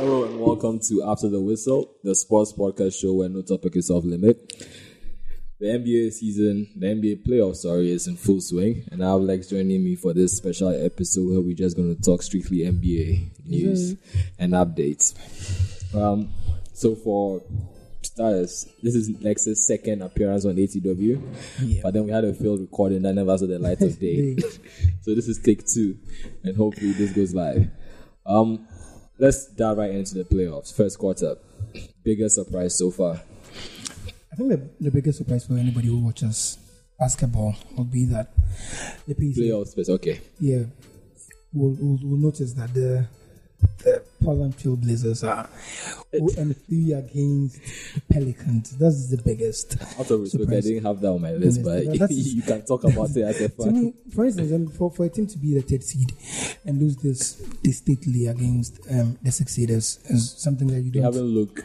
Hello and welcome to After the Whistle, the sports podcast show where no topic is off limit. The NBA season, the NBA playoff, sorry, is in full swing, and I have Lex joining me for this special episode where we're just going to talk strictly NBA news and updates. Um, so for starters, this is Lex's second appearance on ATW, Yeah. but then we had a failed recording that never saw the light of day. so this is take two, and hopefully this goes live. Um, let's dive right into the playoffs. First quarter, biggest surprise so far. I think the, the biggest surprise for anybody who watches basketball would be that the Pacers, Playoff space, okay. yeah, we'll, will will notice that the the Portland Trail Blazers are 0 and 3 against the Pelicans. That's the biggest. Out of respect, I didn't have that on my list, but you can talk about it as a fan. me, for instance, um, for, for a team to be the third seed and lose this distinctly against um, the six seeders is something that you don't haven't looked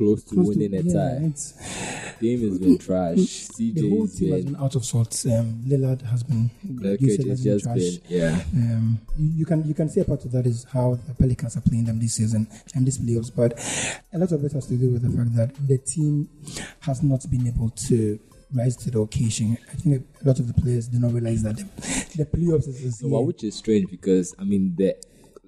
close to close to- winning a yeah, tie. it's- Game has been trash. the whole team has been, been out of sorts. Um, Lillard has been, you has been trash. been, yeah. Um, you, you can you can say a part of that is how the Pelicans are playing them this season and these playoffs, but a lot of it has to do with the fact that the team has not been able to rise to the occasion. I think a lot of the players do not realize that the, the playoffs is, is No, which is strange because I mean the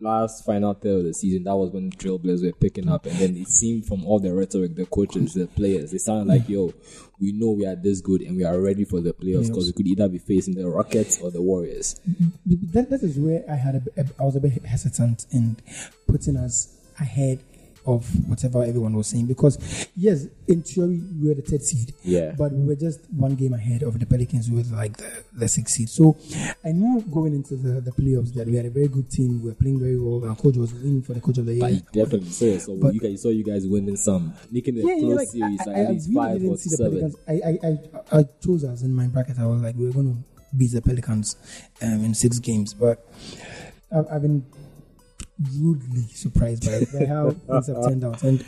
last final third of the season that was when the Trailblazers were picking up, and then it seemed from all the rhetoric, the coaches, the players, they sounded like, "Yo, we know we are this good and we are ready for the playoffs because we could either be facing the Rockets or the Warriors." that, that is where I had a, I was a bit hesitant in putting us ahead of whatever everyone was saying because yes, in theory we were the third seed, Yeah. but we were just one game ahead of the Pelicans who were like the, the sixth seed. So I knew going into the, the playoffs that we had a very good team. We were playing very well. Our coach was winning for the coach of the year. But you definitely saw yourself. But- you guys saw you guys winning some, making it yeah, close like, series, I, like I, at I least really five didn't or see the seven. Pelicans. I, I, I, I chose us in my bracket. I was like, we're going to beat the Pelicans um, in six games, but I've, I've been rudely surprised by, by how things have turned out. And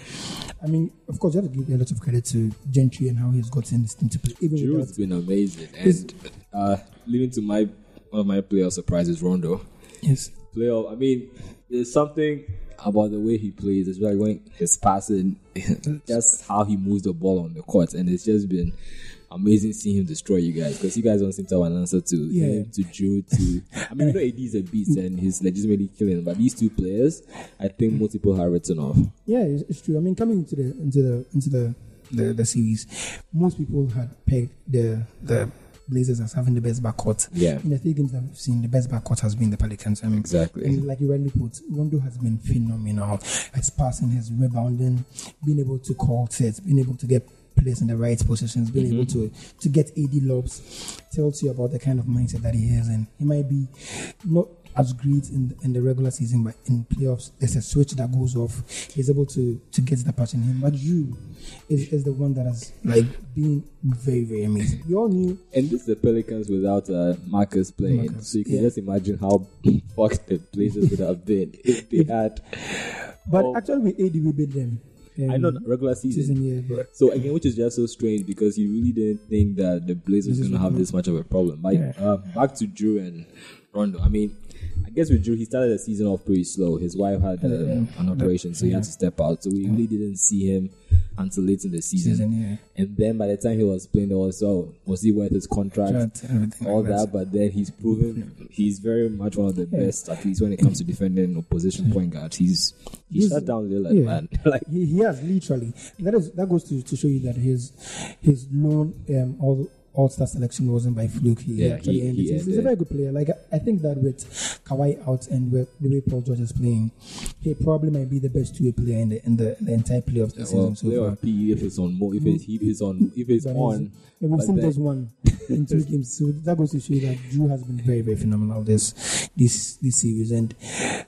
I mean, of course, you have to give a lot of credit to Gentry and how he's gotten this team to play. Even Jrue has been amazing, and uh, leading to my one of my player surprises, Rondo. yes, playoff. I mean, there's something about the way he plays. It's like when his passing, just how he moves the ball on the court, and it's just been amazing seeing him destroy you guys because you guys don't seem to have an answer to Yeah. him, to Jrue, to. I mean, we know AD is a beast and he's legitimately killing, but these two players, I think most people have written off. yeah, it's, it's true. I mean, coming into the into the into the the, the series, most people had pegged the the Blazers as having the best backcourt. Yeah. In the three games that we've seen, the best backcourt has been the Pelicans. I mean, Exactly. And like you rightly put, Rondo has been phenomenal. His passing, his rebounding, being able to call sets, being able to get players in the right positions, being able to to get AD lobs, tells you about the kind of mindset that he has. And he might be not as great in in the regular season, but in playoffs, there's a switch that goes off. He's able to to get the patch in him. But you is, is the one that has like been very very amazing. We all knew And this is the Pelicans without uh, Marcus playing. Marcus, so you can yeah. just imagine how fucked the places would have been if they had. But Oh. actually, with AD, we beat them. I know regular season, yeah, but So again, which is just so strange because you really didn't think that the Blazers is going to have this much of a problem. But Yeah. uh, back to Jrue and Rondo. I mean, I guess with Jrue, he started the season off pretty slow. His wife had uh, an operation, so he had to step out. So we really didn't see him until late in the season. Season, yeah. And then by the time he was playing, there was was he worth his contract? All like that. that. But then he's proven he's very much one of the best, at least when it comes to defending opposition point guards. He's he He's- shut down Lillard, yeah. man. like He, he has literally. That is that goes to, to show you that his his lone um, all all star selection wasn't by fluke. He Yeah, actually he- he. He's, he's a very good player. Like I, I think that with Kawhi out and with the way Paul George is playing, he probably might be the best two way player in the in the, the entire playoffs this well, season so far. P if it's on more, if it's if it's on, if it's on. Yeah, we've but seen then- just one in two games, so that goes to show you that Jrue has been very, very phenomenal this this this series, and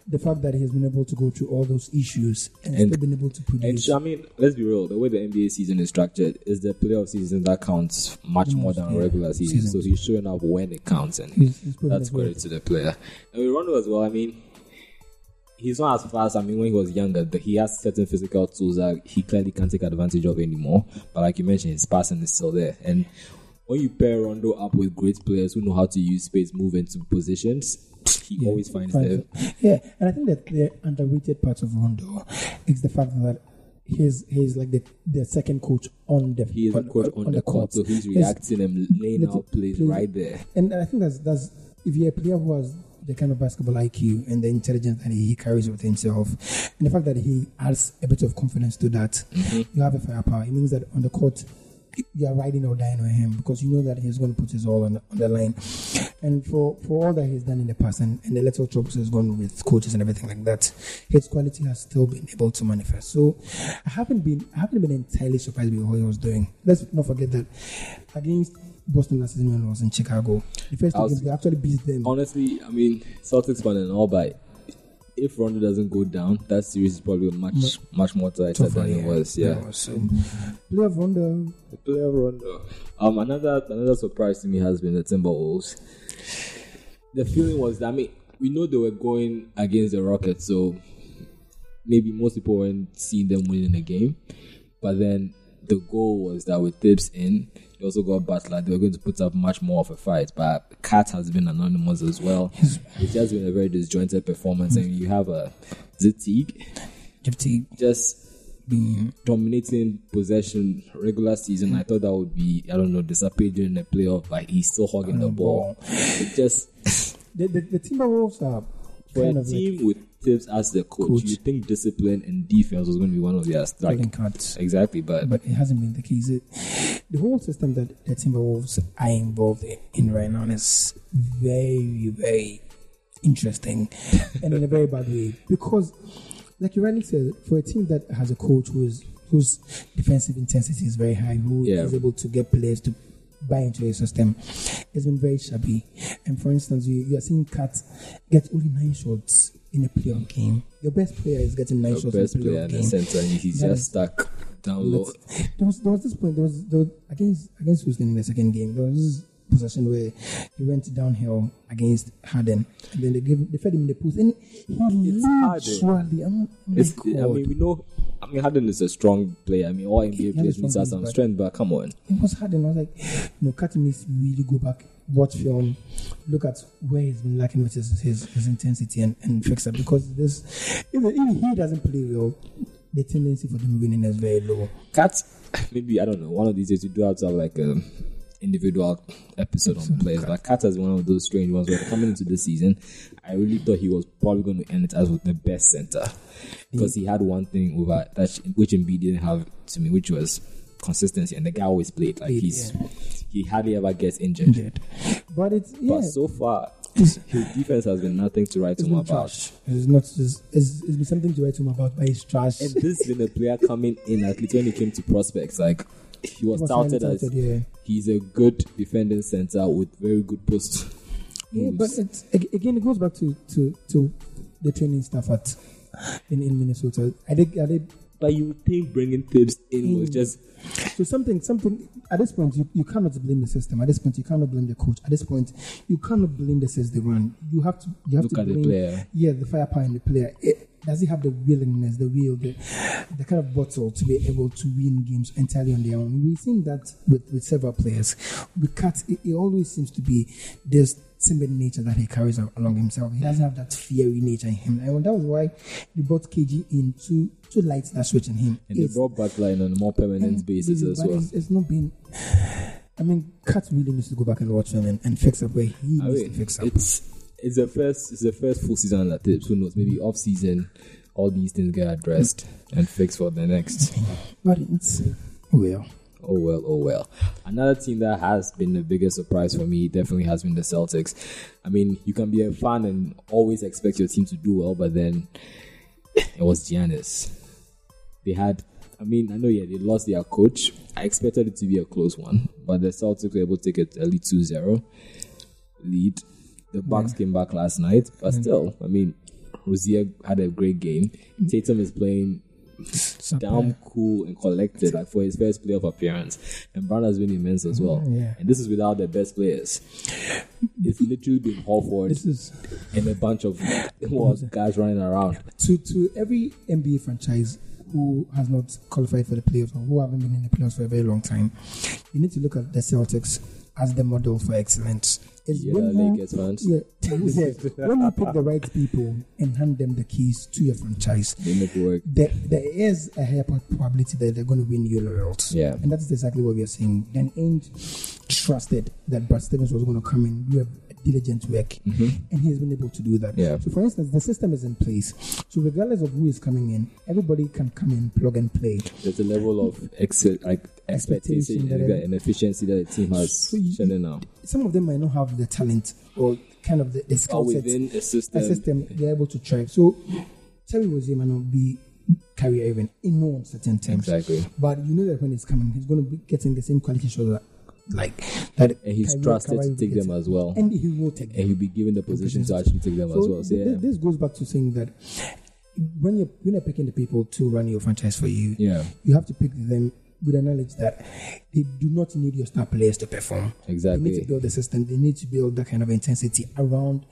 the fact that he has been able to go through all those issues and, And- still been able to And produce. sh- I mean, let's be real. The way the NBA season is structured is the playoff season that counts much more than yeah, regular season. season. So he's showing up when it counts, and He's- he's that's his credit to the player. And with Rondo as well. I mean, he's not as fast. I mean, when he was younger, the, he has certain physical tools that he clearly can't take advantage of anymore. But like you mentioned, his passing is still there. And when you pair Rondo up with great players who know how to use space, move into positions, he Yeah, always finds them. Yeah, and I think that the underrated part of Rondo is the fact that he's he's like the, the second coach on the He is a coach on, the court, so he's He's- reacting and laying out plays plays. right there. And I think that's that's if you're a player who has the kind of basketball IQ and the intelligence that he carries with himself, and the fact that he adds a bit of confidence to that, Mm-hmm. you have a firepower. It means that on the court, you are riding or dying on him because you know that he's going to put his all on the, on the line. And for, for all that he's done in the past and, and the little troubles he's gone with coaches and everything like that, his quality has still been able to manifest. So I haven't been I haven't been entirely surprised with what he was doing. Let's not forget that against Boston last season when I was in Chicago, the first was- they actually beat them. Honestly, I mean, Celtics fan and all, but if Rondo doesn't go down, that series is probably much much more tighter than it was. Yeah. So, of Rondo, player Rondo. Um, another another surprise to me has been the Timberwolves. The feeling was that I mean we know they were going against the Rockets, so maybe most people weren't seeing them winning the game. But then the goal was that with Thibs in, they also got Butler. They were going to put up much more of a fight. But Cat has been anonymous as well. It's just been a very disjointed performance, and you have a Zitig Jeff Teague just being dominating possession regular season. I thought that would be I don't know disappear during the playoff, but he's still hogging the ball. It just the, the, the Timberwolves are for kind a of like team with Thibs as the coach, Coach. you think discipline and defense was going to be one of their cards. exactly, but but it hasn't been the case. It, the whole system that the Timberwolves are involved in right now is very, very interesting and in a very bad way because, like you rightly said, for a team that has a coach who is whose defensive intensity is very high, who is Yeah. able to get players to buy into a system, it's been very shabby. And for instance, you, you are seeing Cat get only nine shots in a playoff game. Your best player is getting nine the shots best in a player in the center, and he's That just is- stuck down low. There was, there was this point. There was, there was against against Houston in the second game. There was this possession where he went downhill against Harden, and then they gave they fed him in the post, and he It's literally. Oh I'm, I'm It's, like, I mean, we know. I mean, Harden is a strong player. I mean, all NBA He has a players need some strength, but come on. it was Harden. I was like, no, Cat needs to really go back, watch film, look at where he's been lacking with his his, his intensity, and, and fix it because this even if he doesn't play well, the tendency for them winning is very low. Cats, maybe I don't know. One of these days you do have to have like a individual episode on players. But Cat is one of those strange ones where coming into the season, I really thought he was probably going to end it as the best center because he had one thing over that which Embiid didn't have to me, which was consistency, and the guy always played like he's yeah. he hardly ever gets injured. Injured. But it's yeah, But so far, his defense has been nothing to write it's home about. trash. It's not just it's, it's been something to write home about, but it's trash. And this has been a player coming in at least when he came to prospects. Like he was, was touted highly as yeah. he's a good defending center with very good post. Yeah, but again it goes back to to, to the training staff at in, in Minnesota. I think I think But you think bringing Thibs in was Mm. just so something something at this point you, you cannot blame the system. At this point you cannot blame the coach. At this point you cannot blame the system run. You have to you have Look to at the blame player. yeah the firepower in the player. It, does he have the willingness, the will, the, the kind of bottle to be able to win games entirely on their own? We've seen that with, with several players. With Kat, it, it always seems to be this timid nature that he carries along himself. He doesn't have that fiery nature in him. And that was why they brought KG in to, to light that switch in him. and they It's- brought Butler in on a more permanent basis as well. It's, it's not been. I mean, Kat really needs to go back and watch him and, and fix up where he I needs mean, to fix up. it's it's the first it's the first full season that Thibs. Who knows? Maybe off season, all these things get addressed and fixed for the next. But it's well. Oh well, oh well. Another team that has been the biggest surprise for me definitely has been the Celtics. I mean, you can be a fan and always expect your team to do well, but then it was Giannis. They had, I mean, I know, yeah, they lost their coach. I expected it to be a close one, but the Celtics were able to take a lead 2 0 lead. The Bucks came back last night, but still, I mean, Rozier had a great game. Mm. Tatum is playing damn cool and collected like for his first playoff appearance. And Brown has been immense as well. Mm, yeah. And this is without the best players. It's literally been Horford This is and a bunch of guys running around. to to every NBA franchise who has not qualified for the playoffs or who haven't been in the playoffs for a very long time. You need to look at the Celtics as the model for excellence. Is Yeah, when you- fans. yeah, when you pick the right people and hand them the keys to your franchise, They make work. there, there is a higher probability that they're going to win your laurels. Yeah. And that's exactly what we are seeing. And Ainge trusted that Brad Stevens was going to come in, do a diligent work, and he's been able to do that. Mm-hmm. Yeah. So, for instance, the system is in place. So, regardless of who is coming in, everybody can come in, plug and play. There's a level of ex- like expectation Expectation that and, efficiency that the team has So you- shown now. Some of them might not have the talent or kind of the, the skill within a system. a system, they're able to thrive. So, Terry Rozier might not be career even in no uncertain terms. Exactly. But you know that when he's coming, he's going to be getting the same quality shots that, like that. And he's Kyrie- trusted Kyrie to take them as well. and he will take them. And he'll be given the position to actually take them as well. So, yeah. this goes back to saying that when you're when you're picking the people to run your franchise for you, Yeah. you have to pick them with the knowledge that they do not need your star players to perform. Exactly. They need to build the system. They need to build that kind of intensity around.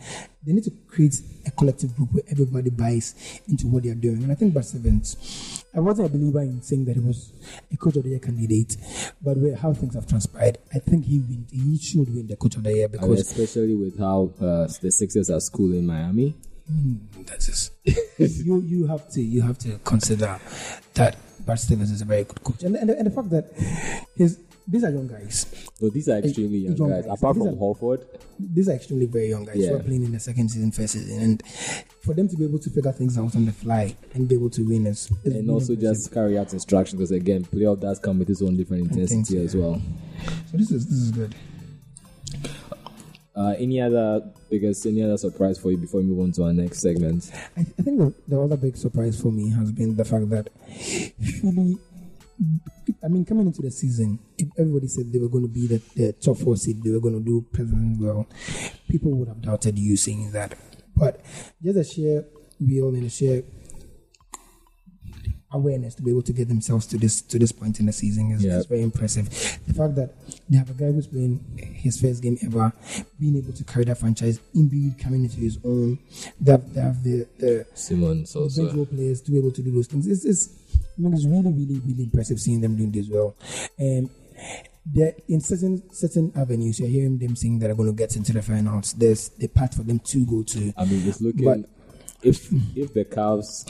They need to create a collective group where everybody buys into what they are doing. And I think Brad Stevens, I wasn't a believer in saying that he was a coach of the year candidate, but where how things have transpired, I think he win, he should win the coach of the year And because especially with how uh, the Sixers are school in Miami. That's just you. You have to. You have to consider that Brad Stevens is a very good coach, and and the, and the fact that his these are young guys. So these are extremely young young guys. guys. Apart These from are- These are extremely very young guys who are playing in the second season, first season, and for them to be able to figure things out on the fly and be able to win is, is and also just carry out instructions because again, playoff does come with its own different intensity Intensity. as well. so this is this is good. Uh, any other biggest, any other surprise for you before we move on to our next segment? I, I think the, the other big surprise for me has been the fact that Philly. I mean, coming into the season, everybody said they were going to be the, the top four seed, they were going to do presently well. People would have doubted you saying that, but just a sheer will and a sheer awareness to be able to get themselves to this to this point in the season is, is very impressive. The fact that they have a guy who's playing his first game ever, being able to carry that franchise, Embiid coming into his own, they have, they have the the Simmons also. role players to be able to do those things. It's, it's, I mean, it's really, really, really impressive seeing them doing this well. And they're in certain certain avenues, you're hearing them saying that are going to get into the finals. There's the path for them to go to. I mean, it's looking But- if if the Cavs,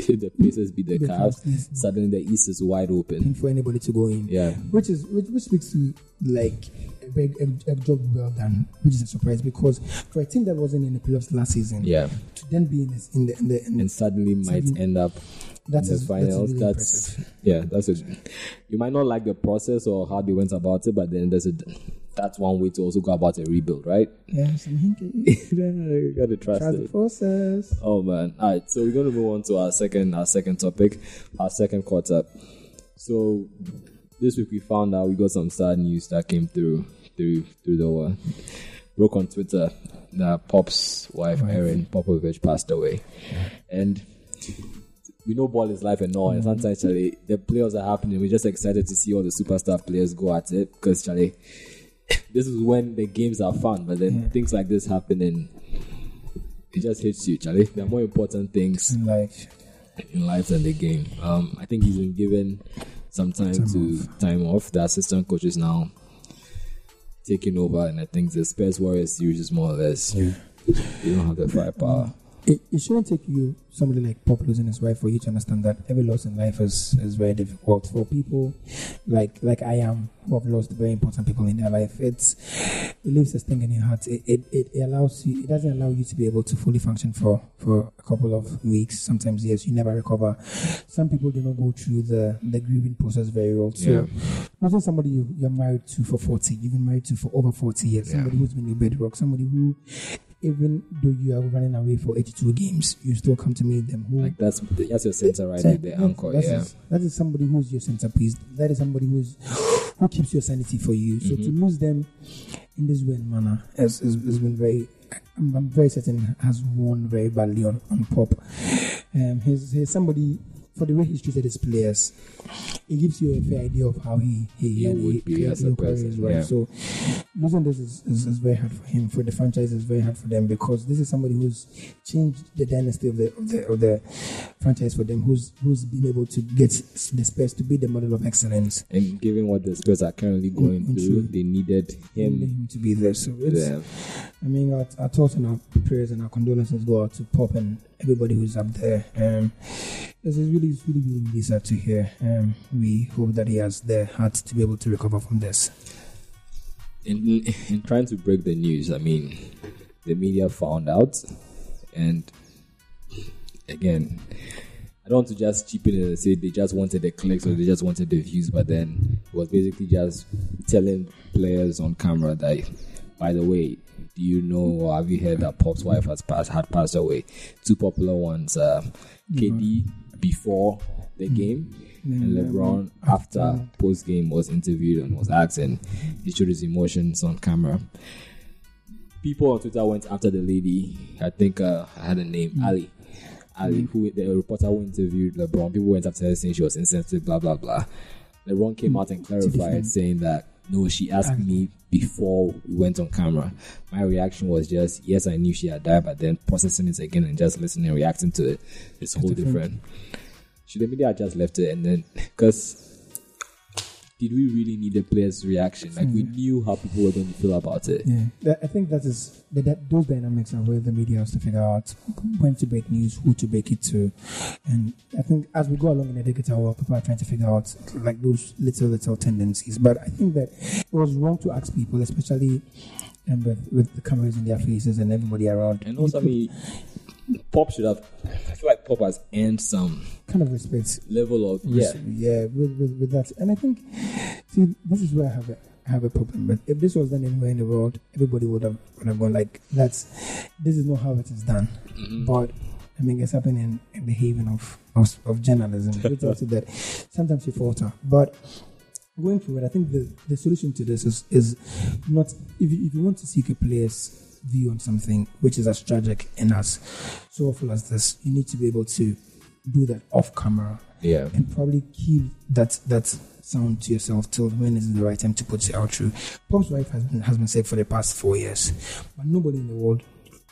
the Pacers be the, The Cavs, yes. Mm-hmm. suddenly the East is wide open. for anybody to go in. Yeah. Which is which, which speaks to like a, very, a, a job well done, which is a surprise because for a team that wasn't in the playoffs last season, Yeah, to then be in this in the in the, in and suddenly might end up That the is- that's finals. really That's, yeah, that's it. You might not like the process or how they went about it, but then there's a that's one way to also go about a rebuild, right? yes, you gotta trust trust it. the process. Oh man! All right, so we're gonna move on to our second our second topic, our second quarter. So this week we found out we got some sad news that came through through through the uh, broke on Twitter that Pop's wife Erin Popovich passed away, and we know ball is life and all, and sometimes Charlie, the players are happening. We're just excited to see all the superstar players go at it because Charlie, this is when the games are fun, but then things like this happen and it just hits you, Charlie. There are more important things in life. in life than the game. Um, I think he's been given some time, to time off. The assistant coach is now taking over, and I think the Spurs Warriors series is more or less. You don't have the firepower. It, it shouldn't take you somebody like Pop losing his wife for you to understand that every loss in life is, is very difficult for people like like I am who have lost very important people in their life. It's it leaves a sting in your heart. It, it, it, allows you it doesn't allow you to be able to fully function for, for a couple of weeks, sometimes years. You never recover. Some people do not go through the, the grieving process very well. So Yeah. not somebody you, you're married to for forty, you've been married to for over forty years, Yeah. somebody who's been your bedrock, somebody who even though you are running away for 82 games, you still come to meet them. Who Like that's that's your center right there, the anchor. that Yeah, is- that is somebody who's your centerpiece. That is somebody who's who keeps your sanity for you. So Mm-hmm. to lose them in this way and manner has, has, has been very. I'm, I'm very certain has worn very badly on, on pop. Um, he's, he's somebody for the way he's treated his players, it gives you a fair idea of how he he, He would be as a he person, right. yeah. So losing this is, is, is very hard for him. For the franchise, is very hard for them because this is somebody who's changed the dynasty of the of the of the franchise for them. Who's who's been able to get the Spurs to be the model of excellence. And given what the Spurs are currently going Mm, through, they needed him him to be there. So it's there. I mean, our, our thoughts and our prayers and our condolences go out to Pop and everybody who's up there. Um, it's really, really, really, sad to hear. Um, we hope that he has the heart to be able to recover from this. in in trying to break the news, I mean, the media found out, and again, I don't want to just cheapen it and say they just wanted the clicks or they just wanted the views, but then it was basically just telling players on camera that, by the way, do you know or have you heard that Pop's wife has passed had passed away? Two popular ones, uh, KD before the game. And LeBron, after post game, was interviewed and was asked, and he showed his emotions on camera. People on Twitter went after the lady. I think uh, I had a name, Allie. Allie, who the reporter who interviewed LeBron. People went after her saying she was insensitive, blah blah blah. LeBron came out and clarified, saying that no, she asked me before we went on camera. My reaction was just yes, I knew she had died, but then processing it again and just listening and reacting to it is whole different. Should the media just left it and then because did we really need the players' reaction? Like we knew how people were going to feel about it. Yeah, I think that is that, that those dynamics are where the media has to figure out when to break news, who to break it to, and I think as we go along in the digital world, people are trying to figure out like those little little tendencies. But I think that it was wrong to ask people, especially um, with, with the cameras in their faces and everybody around, And also, I mean, Pop should have. I feel like Pop has earned some kind of respect level of yeah. yeah, with, with, with that. And I think, see, this is where I have a, have a problem. But if this was done anywhere in the world, everybody would have would have gone like, "That's this is not how it is done." Mm-hmm. But I mean, it's happening in, the haven of of, of journalism, which you that sometimes you falter. But going forward, I think the, the solution to this is is not if you, if you want to seek a player's view on something which is as tragic and as so awful as this, you need to be able to do that off camera Yeah. and probably keep that that sound to yourself till when is the right time to put it out through. Pop's wife has been has been sick for the past four years, but nobody in the world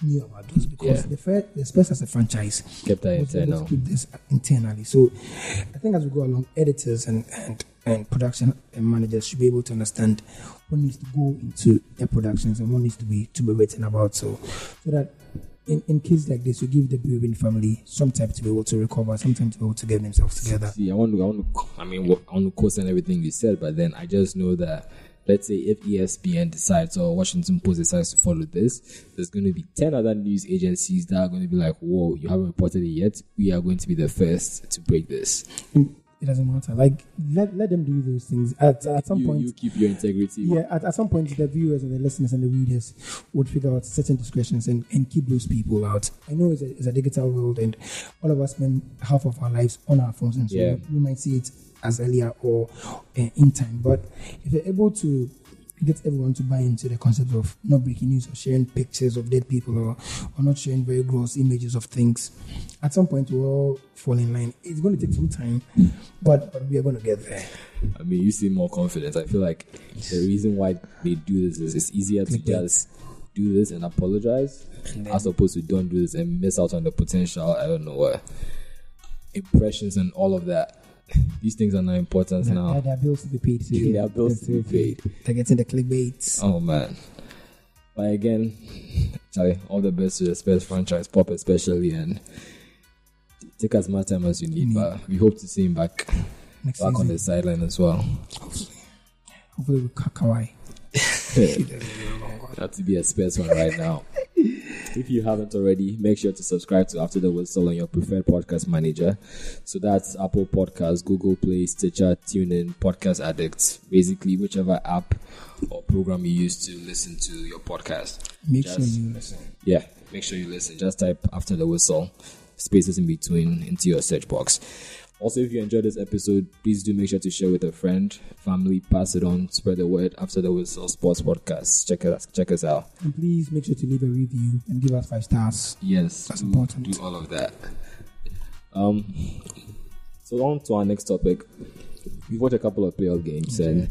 knew about those because Yeah. the first, the Spurs as a franchise Kept that internal. keep this internally. So I think as we go along, editors and and and production managers should be able to understand what needs to go into their productions and what needs to be to be written about. So so that in, in cases like this, you give the bereaving family some time to be able to recover, some time to be able to get themselves together. See, I want to, I want to, I mean, I want to question everything you said, but then I just know that, let's say, if ESPN decides or Washington Post decides to follow this, there's going to be 10 other news agencies that are going to be like, whoa, you haven't reported it yet. We are going to be the first to break this. It doesn't matter. Like let, let them do those things. At at some You, point, you keep your integrity. yeah, at, at some point, the viewers and the listeners and the readers would figure out certain discretions and, and keep those people out. I know it's a, it's a digital world, and all of us spend half of our lives on our phones, and so Yeah. we might see it as earlier or uh, in time. But if you're able to get everyone to buy into the concept of not breaking news or sharing pictures of dead people or, or not sharing very gross images of things, at some point we'll all fall in line. It's going to take some time, but, but we are going to get there. I mean, you seem more confident. I feel like the reason why they do this is it's easier to just do this and apologize as opposed to don't do this and miss out on the potential, I don't know what, impressions and all of that. These things are not important now. there are bills to be paid. so there are bills to be paid. They're getting the clickbaits. Oh man. But again, Charlie, all the best to the Spurs franchise, Pop especially, and take as much time as you need. But we hope to see him back Next back on the sideline as well. hopefully with Ka- Kawhi. Not to be a Spurs one right now. If you haven't already, make sure to subscribe to After the Whistle on your preferred podcast manager. So that's Apple Podcasts, Google Play, Stitcher, TuneIn, Podcast Addict, basically whichever app or program you use to listen to your podcast. Make Just- sure you listen. Yeah, make sure you listen. Just type After the Whistle, spaces in between into your search box. Also, if you enjoyed this episode, please do make sure to share with a friend, family, pass it on, spread the word. After the Whistle Sports Podcast. Check us, check us out. And please make sure to leave a review and give us five stars. Yes, That's do- important. Do all of that. Um, So on to our next topic. We've watched a couple of playoff games, and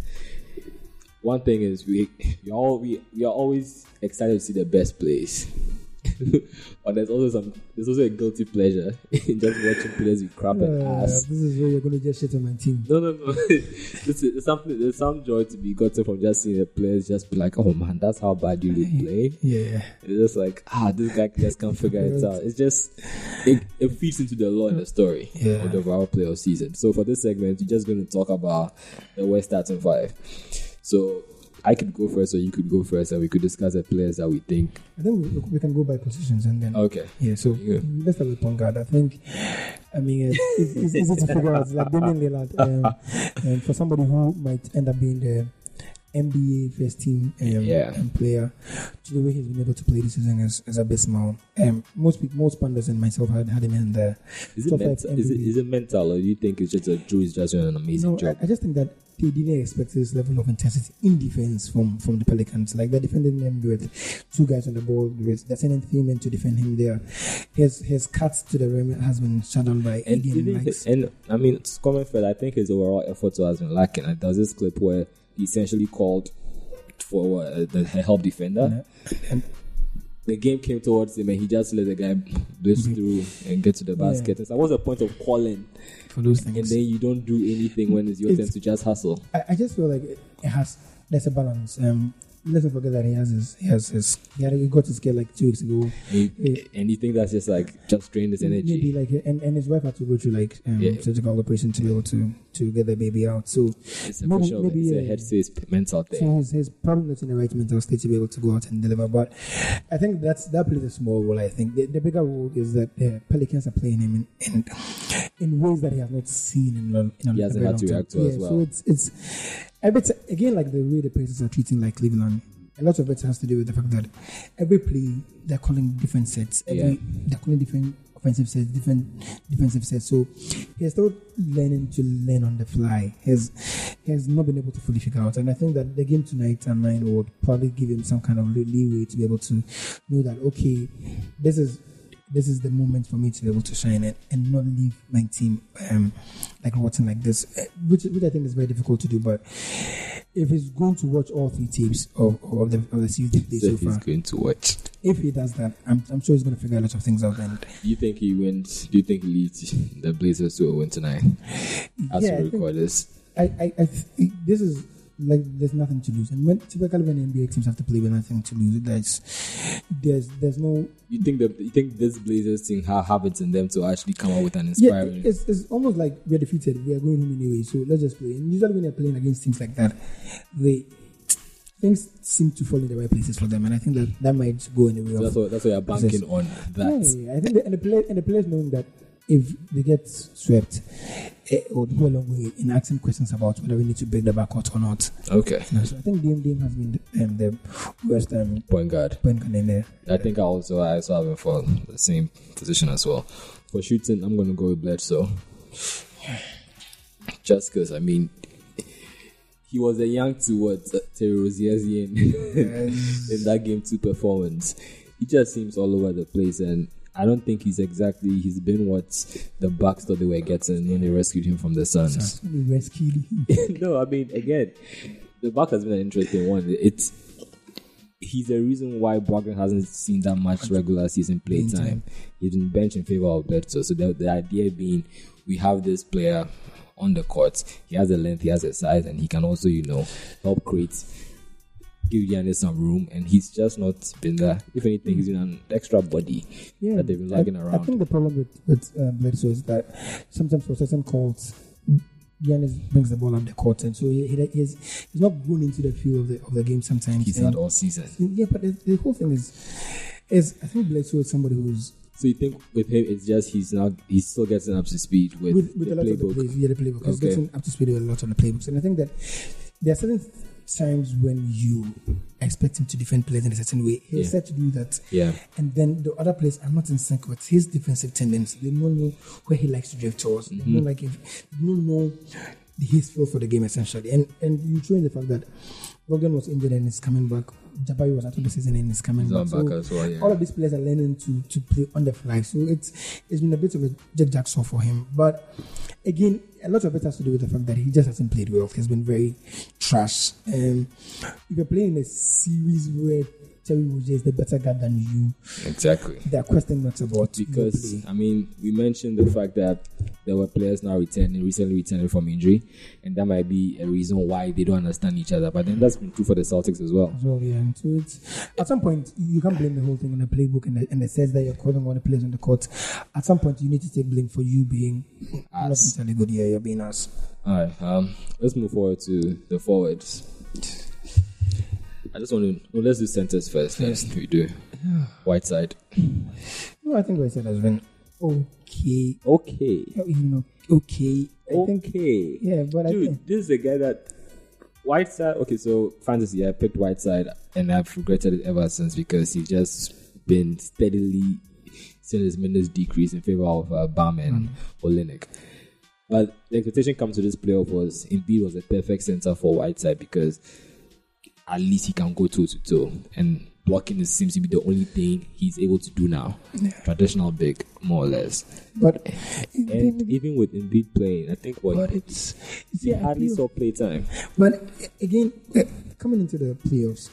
one thing is we we all we, we are always excited to see the best plays. but there's also some there's also a guilty pleasure in just watching players with crap and Uh, ass. this is where you're going to just shit on my team. No, no, no. this is, there's something. There's some joy to be gotten from just seeing the players just be like, "Oh man, that's how bad you really play." Yeah. It's just like, ah, this guy just can't figure it out. It's just it, it feeds into the law and the story Yeah. of the overall playoff season. So for this segment, we're just going to talk about the West starting five. So I could go first, or you could go first, and we could discuss the players that we think. I think we, we can go by positions and then. Okay. Yeah, so Yeah. let's start with point guard. I think, I mean, it's, it's, it's easy to figure out. It's like Damian Lillard. Um, and for somebody who might end up being the NBA first team um, Yeah. um, player, to the way he's been able to play this season is, is abysmal. Um, most most pundits and myself had, had him in the Is it mental? Is it, it mental, or do you think it's just a Jrue is just doing an amazing No, I, job? I just think that they didn't expect this level of intensity in defense from, from the Pelicans. Like they're defending them with two guys on the ball. Sending three men to defend him there. His his cuts to the rim has been shut down by And, and even Likes. and I mean, it's common fact. I think his overall effort has been lacking. Like, there was this clip where he essentially called for uh, the help defender. And The game came towards him, and he just let the guy blitz through and get to the basket. It's like, what's the point of calling, for those and then you don't do anything when it's your It's- turn to just hustle? I, I just feel like it, it has there's a balance. Um, let's not forget that he has his he has his he, had, he got his kid like two weeks ago. And, Yeah. and that's just like just drain his energy. Maybe like and, and his wife had to go through like um, Yeah. surgical operation to be able to to get the baby out. So It's a maybe- of maybe, it's a uh, headspace mental thing. So he's, he's probably not in the right mental state to be able to go out and deliver. But I think that's that plays a small role. I think the, the bigger role is that the Pelicans are playing him in in, in ways that he has not seen in a, in He hasn't had to react to yeah, as well. So it's it's every t- again like the way the Pacers are treating like Cleveland. A lot of it has to do with the fact that every play they're calling different sets. Every Yeah. they're calling different offensive sets, different defensive sets. So he's still learning to learn on the fly. He's he has not been able to fully figure out. And I think that the game tonight and nine would probably give him some kind of leeway to be able to know that okay, this is this is the moment for me to be able to shine it and not leave my team um, like rotten like this, eh, which which I think is very difficult to do. But if he's going to watch all three tapes of, of the of the they played So so he's far, going to watch. if he does that, I'm, I'm sure he's going to figure a lot of things out. And you think he wins? Do you think he leads the Blazers to a win tonight? As yeah, I we think- record this. I, I, I th- this is like there's nothing to lose, and when typically when NBA teams have to play with nothing to lose, there's there's there's no You think that you think this Blazers thing ha- have it in them to actually come up with an inspiring. yeah. It's, it's almost like we're defeated. We are going home anyway, so let's just play. And usually when they're playing against teams like that, they things seem to fall in the right places for them, and I think that that might go in the way So of that's what that's why you're banking on that. Yeah, I think the, and the players and the players knowing that if they get swept, it would go a long way in asking questions about whether we need to break the backcourt or not. Okay, You know, so I think Dame Dame has been the, um, the worst um, point guard. point guard in there. I think I also I also have him for the same position as well. For shooting, I'm gonna go with Bledsoe. Just because I mean, he was a young to what Terry Rozier in in that game two performance. He just seems all over the place, and I don't think he's exactly he's been what the Bucks thought they were getting when they rescued him from the Suns. Rescued him. no, I mean again, the Buck has been an interesting one. It's he's the reason why Brogdon hasn't seen that much regular season play time. He's been bench in favor of Bledsoe. So the, the idea being, we have this player on the court. He has the length, he has the size, and he can also, you know, help create. Give Giannis some room, and he's just not been there. If anything, he's been an extra body Yeah, that they've been lagging I around. I think the problem with with uh, Bledsoe is that sometimes for certain calls, Giannis brings the ball up the court, and so he, he he's he's not grown into the feel of the of the game. Sometimes he's and, had all season. Yeah, but the, the whole thing is is I think Bledsoe is somebody who's So you think with him, it's just he's now he's still getting up to speed with, with, with the a lot of the playbook. plays, yeah, the playbook. He's getting up to speed with a lot of the playbooks, and I think that there are certain times when you expect him to defend players in a certain way. He's Yeah. to do that, Yeah. and then the other players are not in sync with his defensive tendencies. They don't know where he likes to drift towards. They Mm-hmm. don't like if they don't know his feel for the game essentially. And and you throw in the fact that Logan was injured and is coming back Jabari was out of the season and is coming back. So as well, yeah. all of these players are learning to to play on the fly. So it's it's been a bit of a jack jack saw for him. But again, a lot of it has to do with the fact that he just hasn't played well. He's been very trash. Um, if you're playing in a series where Terry Rozier is the better guy than you, Exactly. there are question marks about Because. I mean, we mentioned the fact that there were players now returning, recently returning from injury, and that might be a reason why they don't understand each other. But then that's been true for the Celtics as well. as well, yeah. And so it's at some point you can't blame the whole thing on the playbook and the, and the sets that you're calling on the players on the court. At some point, you need to take blame for you being not entirely good. Yeah, you're being us. All right, um, let's move forward to the forwards. I just want to no, let's do centers first. First, we do Whiteside. No, I think what I has been okay. Okay, You know, okay. I think okay. yeah, but I Dude, think this is the guy that Whiteside. Okay, so fantasy, I picked Whiteside, and I've regretted it ever since because he's just been steadily seeing his minutes decrease in favor of uh, Bam and Olynyk. But the expectation comes to this playoff was Embiid was a perfect center for Whiteside because at least he can go toe to toe, and blocking is, seems to be the only thing he's able to do now. Traditional big, more or less. but And even with Embiid playing, I think what but it's he yeah, I hardly feel- saw playtime. But again, eh, coming into the playoffs,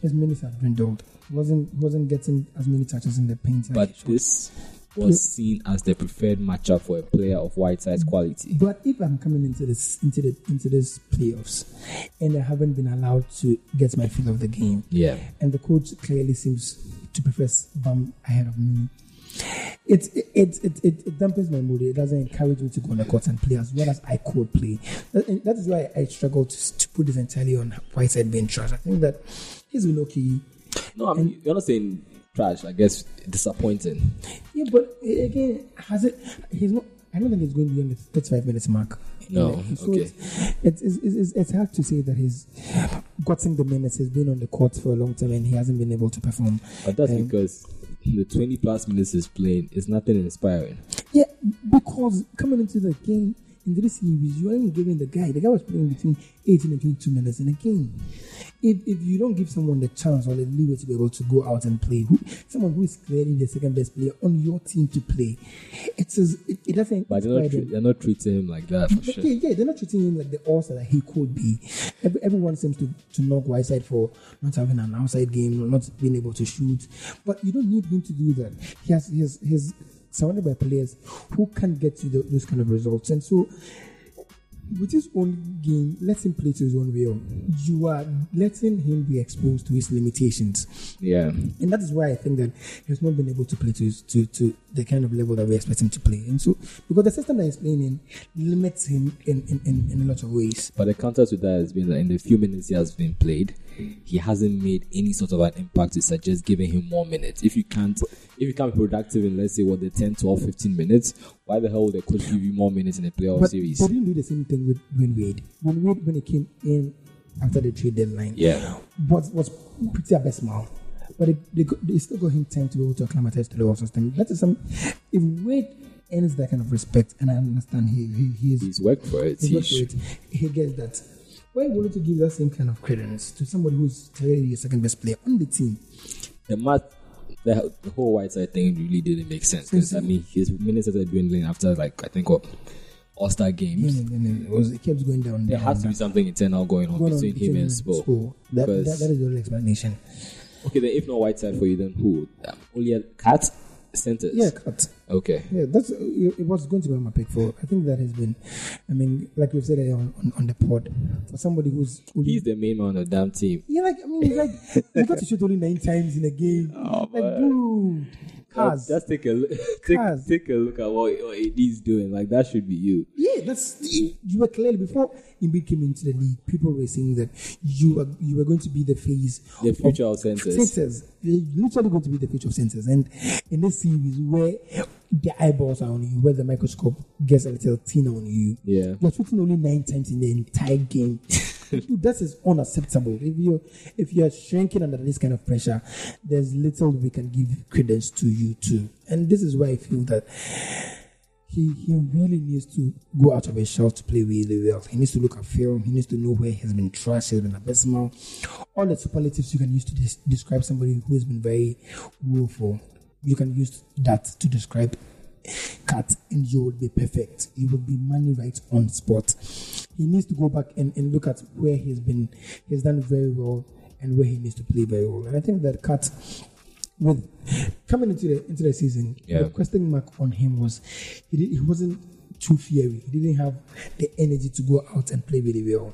his minutes have dwindled. wasn't wasn't getting as many touches in the paint. But this. should. Was seen as the preferred matchup for a player of Whiteside's quality. But if I'm coming into this into the into this playoffs and I haven't been allowed to get my feel of the game, Yeah. and the coach clearly seems to prefer Bam ahead of me. It it, it, it, it dampens my mood. It doesn't encourage me to go on the court and play as well as I could play. That, that is why I struggle to, to put this entirely on Whiteside being trash. I think that he's been okay. No, I mean, you're not saying trash, I guess disappointing. Yeah, but uh, again, has it? He's not. I don't think he's going beyond the 35 minutes mark. No, Yeah, so okay. It's, it's, it's, it's, it's hard to say that he's gotten the minutes. He's been on the court for a long time and he hasn't been able to perform. But that's Um, because the 20 plus minutes he's playing is nothing inspiring. Yeah, because coming into the game, in this series, you aren't giving the guy. The guy was playing between 18 and 22 minutes in a game. If, if you don't give someone the chance or the leeway to be able to go out and play, who, someone who is clearly the second best player on your team to play, it says it, it doesn't. But they're not, tre- they're not treating him like that for sure. yeah, yeah, they're not treating him like the all-star that he could be. Every, everyone seems to, to knock Whiteside for not having an outside game, not being able to shoot. But you don't need him to do that. He has he he's, he's surrounded by players who can get you the, those kind of results. And so with his own game, let him play to his own will. You are letting him be exposed to his limitations. Yeah. And that is why I think that he's not been able to play to, his, to to the kind of level that we expect him to play. And so, because the system that he's playing in limits him in, in, in, in a lot of ways. But the counter to that has been that in the few minutes he has been played, he hasn't made any sort of an impact to suggest giving him more minutes. If you can't if you can't be productive in let's say what the 10, 12, 15 minutes, why the hell would the coach give you more minutes in a playoff But series? they didn't do the same thing with Dwyane Wade. When Wade, when he came in after the trade deadline, Yeah. was was pretty abysmal. But it, they, they still got him time to be able to acclimatize to the world system. That is some. If Wade earns that kind of respect, and I understand he he, he is He's worked for it. He's worked for it. He gets that. Why willing you give that same kind of credence to somebody who's clearly your second best player on the team? the math, the, the whole Whiteside thing really didn't make sense because I mean his minutes started dwindling after like I think what All Star games. It, was, it kept going down. There has to be something internal going on Going on between him and Spo. That, that, that is the only explanation. Okay, then if not Whiteside for you, then who? Um, only a cat centers. Yeah, cut. Okay. Yeah, that's it, it was going to be my pick for. I think that has been. I mean, like we've said on, on, on the pod, for somebody who's only He's the main man on the damn team. Yeah, like I mean, like you got to shoot only nine times in a game. Oh, like, man. dude, cars. just take a look, take, Cars. take a look at what, what AD's doing. Like that should be you. yeah, that's you were clearly before Embiid came into the league. People were saying that you were you were going to be the face The future of centers. centers. You're literally going to be the future of centers. And in this series where the eyeballs are on you, where the microscope gets a little thinner on you, Yeah. you're shooting only nine times in the entire game. That is unacceptable. If you if you're shrinking under this kind of pressure, there's little we can give credence to you too. And this is why I feel that he he really needs to go out of his shell to play really well. He needs to look at film. He needs to know where he's been trashed, he's been abysmal. All the superlatives you can use to des- describe somebody who has been very willful. You can use that to describe Cat, and you would be perfect. You will be money right on spot. He needs to go back and, and look at where he's been. He's done very well and where he needs to play very well. And I think that cut with coming into the into the season, Yeah. the question mark on him was he did, he wasn't too fiery. He didn't have the energy to go out and play really well.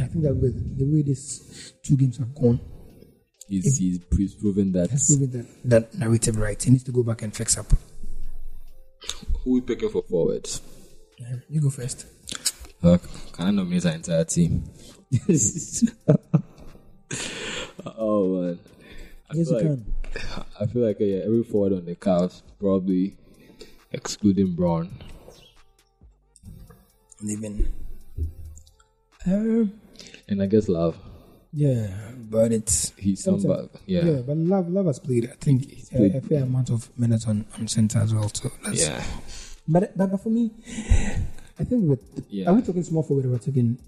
I think that with the way these two games have gone, He's, he's, he's proven that. has proven that that narrative right. He needs to go back and fix up. Who we picking for forwards? You go first. Look, can I nominate our entire team? oh man. I Yes, feel you like, can. I feel like uh, yeah, every forward on the Cavs, probably excluding Braun. They've. Um, And I guess Love. Yeah, but it's He's some Sometimes- back. Yeah. yeah. But Love, Love has played. I think a, played- a fair amount of minutes on, on center as well. So that's, Yeah. But, but for me, I think with Yeah. are we talking small forward or we're talking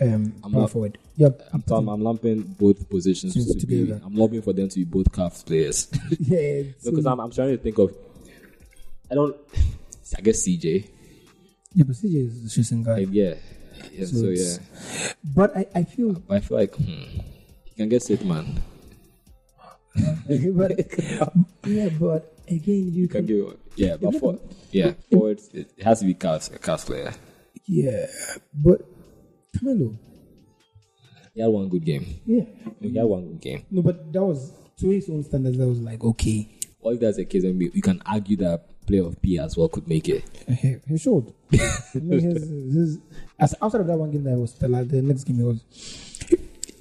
um I'm power forward? Yep. I'm, I'm, I'm lumping both positions to be. together. I'm lobbying for them to be both Cavs players. yeah. because I'm, I'm trying to think of. I don't. I guess CJ. yeah, but CJ is a shooting guy. Like, yeah. Yeah. So yeah. But I, I feel I feel like hmm, he can get sit man. but yeah, but again you Can can give yeah, but for yeah forwards it has to be Cavs a Cavs player. yeah, but Carmelo, He had one good game. yeah. He had one good game. No, but that was to his own standards. That was like okay. Or if that's the case, then we- you can argue that player of P as well could make it. He, he. I mean, his, his, as outside of that one game that was stellar, the next game he was.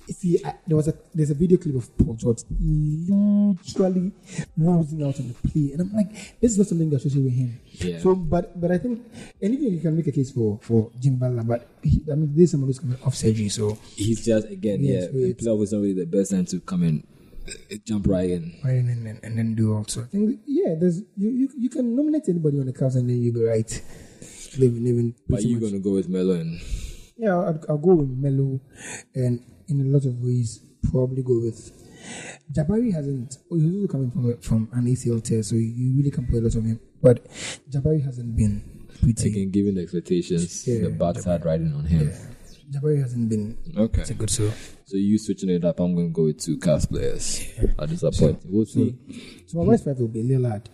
See, I, there was a there's a video clip of Paul George literally losing out on the play, and I'm like, this is not something that's associated with him. Yeah. So, but but I think anything you can make a case for for Jimmy Butler, but he, I mean, this is someone who's coming off surgery, so He's just again, Yes, yeah. so Playoff is not really the best time to come in, uh, jump right in. and then and then do also. I think yeah, there's you you, you can nominate anybody on the Cavs and then you'll be right. Living, living But you're much. gonna go with Melo and Yeah, I'll, I'll go with Melo, and in a lot of ways, probably go with Jabari. Hasn't oh, he's also coming from from an ACL tear, so you really can play a lot of him. But Jabari hasn't been pretty. again, given the expectations, Yeah, the bad side riding on him. Jabari hasn't been Okay. It's a good. So, So you switching it up, I'm gonna go with two Cavs players. At disappoint. We'll see. so my West five will be Lillard,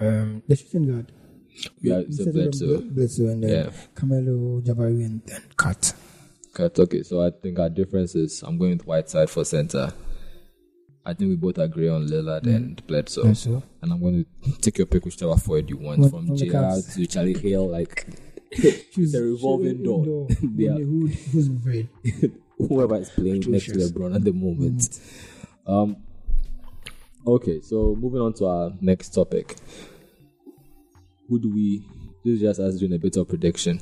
um, the shooting guard. Yeah, it's a Instead of Bledsoe. Bledsoe, and then Yeah. Carmelo, Jabari, and then Cut. Cut. Okay, so I think our difference is I'm going with Whiteside for center. I think we both agree on Lillard and Bledsoe. Bledsoe. And I'm going to take your pick whichever forward you want, What- from from JR to Charlie Hale. Like Choose- The revolving choose door. Yeah. Who, who's afraid? whoever is playing next to LeBron at the moment. Um. Okay, so moving on to our next topic. Who do we? This is just us doing a bit of prediction.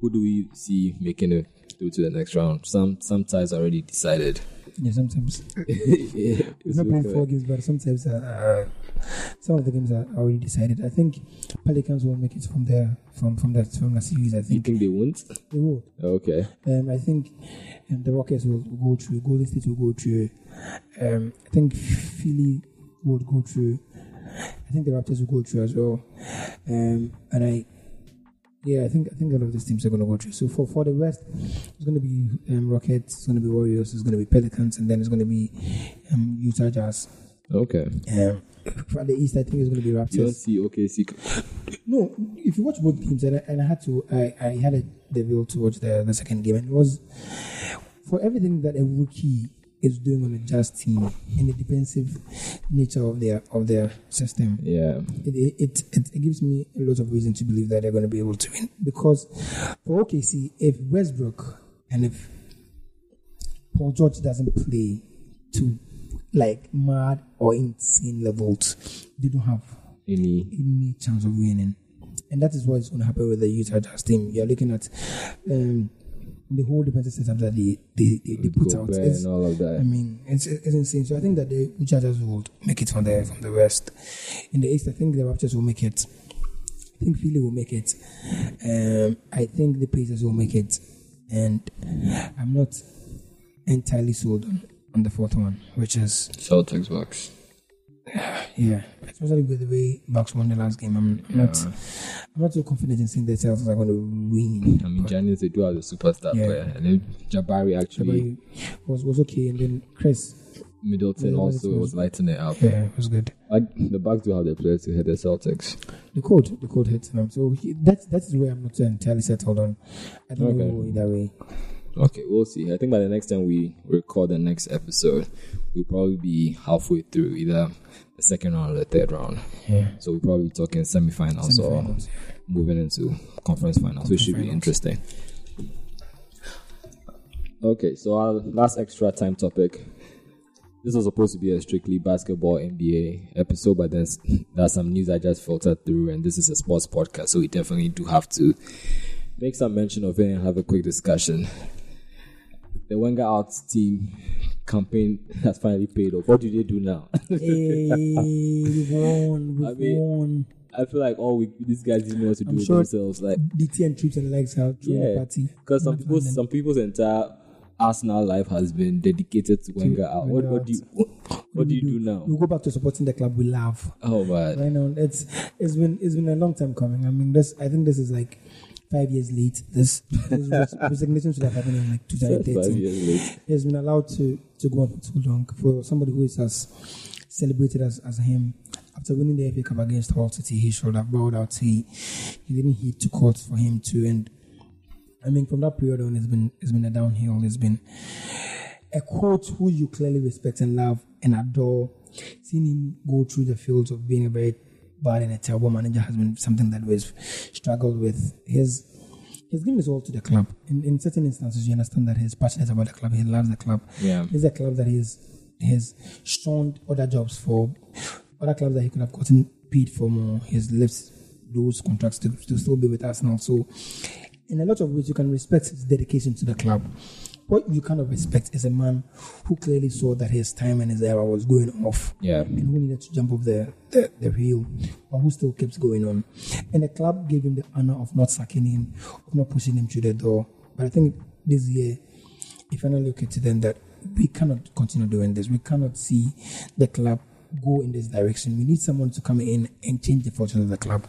Who do we see making it through to the next round? Some some ties already decided. Yeah, sometimes yeah, We're not playing four games, but sometimes uh, some of the games are already decided. I think Pelicans will make it from there, from from that from the series. I think. You think they won't? they will. Okay. Um, I think um, the Rockets will go through. Golden State will go through. Um, I think Philly will go through. I think the Raptors will go through as well. Um, and I, yeah, I think I think all of these teams are going to go through. So for for the West, it's going to be um, Rockets, it's going to be Warriors, it's going to be Pelicans, and then it's going to be um, Utah Jazz. Okay. Um, for the East, I think it's going to be You don't Raptors. see OKC. No, if you watch both teams, and I, and I had to, I, I had a, the will to watch the, the second game, and it was for everything that a rookie is doing on a Jazz team in the defensive nature of their of their system. Yeah. It, it, it, it, it gives me a lot of reason to believe that they're going to be able to win. Because for OKC, if Westbrook and if Paul George doesn't play to like mad or insane levels, they don't have Any. any chance of winning. And that is what is going to happen with the Jazz team. You're looking at um, the whole defensive setup that they, they, they, they put out. It's- and all of that. I mean, it's, it's insane. So I think that the Jazz will make it from the from the West. In the East, I think the Raptors will make it. I think Philly will make it. Um, I think the Pacers will make it, and I'm not entirely sold on, on the fourth one, which is Celtics Bucks. yeah, especially with the way Bucks won the last game. I'm not, I'm not so confident in seeing the Celtics are going to win. I mean, Giannis they do have a superstar Yeah. player, and then Jabari actually But was was okay, and then Khris, Middleton Yeah, also was- was lighting it up. yeah, it was good. Like the Bucks do have their players to hit the Celtics. The code, the code hits them. So he, that's that's where I'm not entirely settled on. I don't Okay. know either way. Okay, we'll see. I think by the next time we record the next episode, we'll probably be halfway through either the second round or the third round. Yeah. So we're probably be talking semifinals, or moving into conference finals, which should be interesting. Okay, so our last extra time topic. This was supposed to be a strictly basketball NBA episode, but then there's some news I just filtered through, and this is a sports podcast, so we definitely do have to make some mention of it and have a quick discussion. The Wenger out team campaign has finally paid off. What do they do now? Hey, we've won. We've I mean, won. I feel like all we these guys didn't know what to do I'm with sure- themselves. Like DT and Troopz and legs the Yeah, party. because some people, some people's entire Arsenal life has been dedicated to Wenger out. What, what do you, what, what do you do now? We go back to supporting the club we love. Oh man, Right now, it's it's been it's been a long time coming. I mean, this I think this is like five years late. This, this res- resignation should have happened in like five 2013. years late. He has been allowed to to go on for too long for somebody who is as celebrated as, as him. After winning the FA Cup against Hull City, he should have bowed out. He he didn't hit to court for him to and I mean from that period on it's been it's been a downhill. It's been a coach who you clearly respect and love and adore. Seeing him go through the fields of being a very bad and a terrible manager has been something that we've struggled with. His he's given his all to the club. In, in certain instances, you understand that he's passionate about the club. He loves the club. Yeah. It's a club that he's he's shunned other jobs for, other clubs that he could have gotten paid for more. He's left those contracts to, to still be with Arsenal. So, in a lot of ways, you can respect his dedication to the club. What you kind of respect is a man who clearly saw that his time and his era was going off Yeah, and who needed to jump off the, the, the hill, but who still kept going on. And the club gave him the honor of not sacking him, of not pushing him to the door. But I think this year, he finally looked to them that we cannot continue doing this. We cannot see the club go in this direction. We need someone to come in and change the fortune of the club.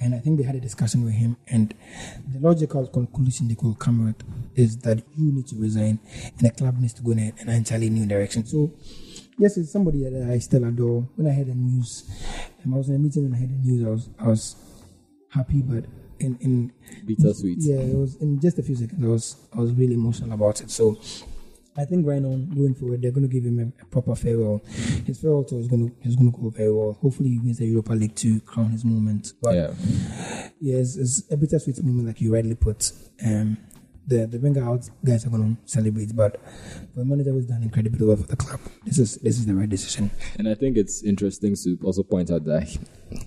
And I think they had a discussion with him, and the logical conclusion they could come with is that you need to resign, and the club needs to go in an entirely new direction. So, yes, it's somebody that I still adore. When I heard the news, um, I was in a meeting and I heard the news. I was I was happy, but in in bittersweet. yeah, it was in just a few seconds. I was I was really emotional about it. So I think right on going forward, they're going to give him a, a proper farewell. His farewell tour is going to is going to go very well. Hopefully, he wins the Europa League to crown his moment. But Yeah, yeah, it's, it's a bittersweet moment, like you rightly put. Um, the the Wenger out guys are going to celebrate, but the manager was done incredibly well for the club. This is this is the right decision. and I think it's interesting to also point out that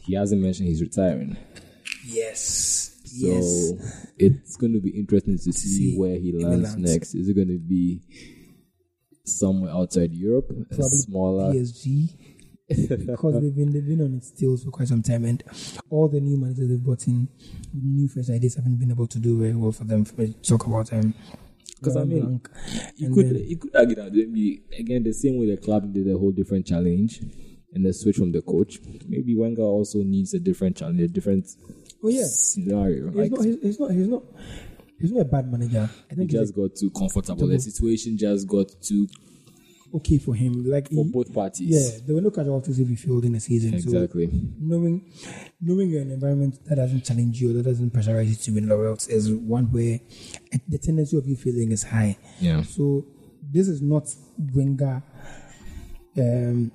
he, hasn't mentioned he's retiring. Yes. So it's going to be interesting to see, see where he lands lands. next. Is it going to be somewhere outside Europe, a Probably smaller? PSG because they've been they've been on its tails for quite some time, and all the new managers they've brought in, new fresh ideas, haven't been able to do very well for them. For talk about them. Because I mean, You could then- you could argue that maybe again the same way the club did a whole different challenge and the switch from the coach. Maybe Wenger also needs a different challenge, a different oh yeah, scenario. he's Like not he's, he's not he's not he's not a bad manager. I he think he's just got too comfortable. The situation just got too okay for him. Like for he- both parties. yeah, there were no casualties if he failed in the season. Exactly. So knowing knowing an environment that doesn't challenge you, that doesn't pressurize you to win laurels, is one where the tendency of you failing is high. Yeah. So this is not Wenger um,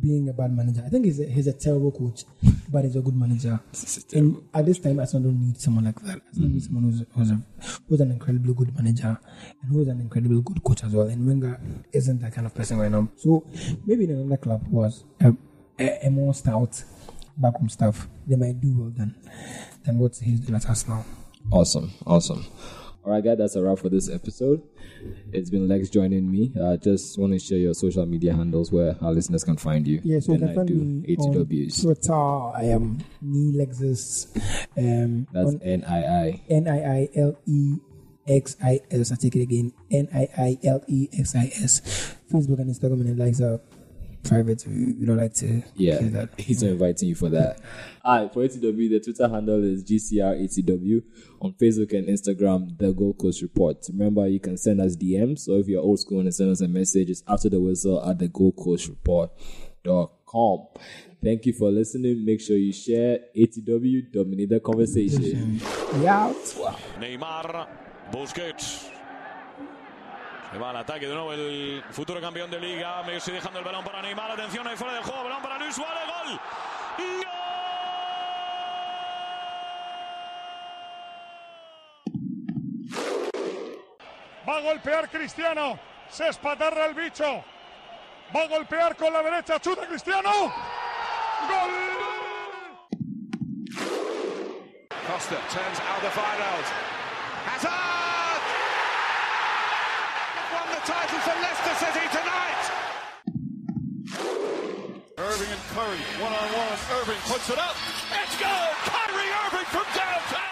being a bad manager. I think he's a, he's a terrible coach, but he's a good manager. And at this time, Arsenal don't need someone like that. Arsenal need someone who's, who's, a, who's an incredibly good manager and who's an incredibly good coach as well. And Wenger isn't that kind of person right now. So maybe in another club was a, a, a more stout backroom staff, they might do well than than what he's doing at Arsenal. Awesome, awesome. All right, guys, that's a wrap for this episode. It's been Lex joining me. I uh, just want to share your social media handles where our listeners can find you. Yeah, so you can find me ATWs. on Twitter. I am Niilexis. Um, that's N I I N I I L E X I S. I take it again. N I I L E X I S. Facebook and Instagram and likes are private. We don't like to. Yeah, he's not inviting you for that. All right, for ATW, the Twitter handle is GCR On Facebook and Instagram, The Gold Coast Report. Remember, you can send us DMs. So if you're old school and send us a message, it's after the whistle at the Gold Coast Report.com. Thank you for listening. Make sure you share ATW, dominate the conversation. Yeah. Neymar, Busquets. Se va al ataque de nuevo el futuro campeón de liga. Messi dejando el balón para Neymar. Atención ahí fuera del juego. Balón para Luis Suárez. Gol. ¡Gol! Va a golpear Cristiano. Se espatarra el bicho. Va a golpear con la derecha. Chuta Cristiano. Gol. Costa turns Alderweireld. Hazard. Title for Leicester City tonight. Irving and Curry one on one. Irving puts it up. It's good. Kyrie Irving from downtown.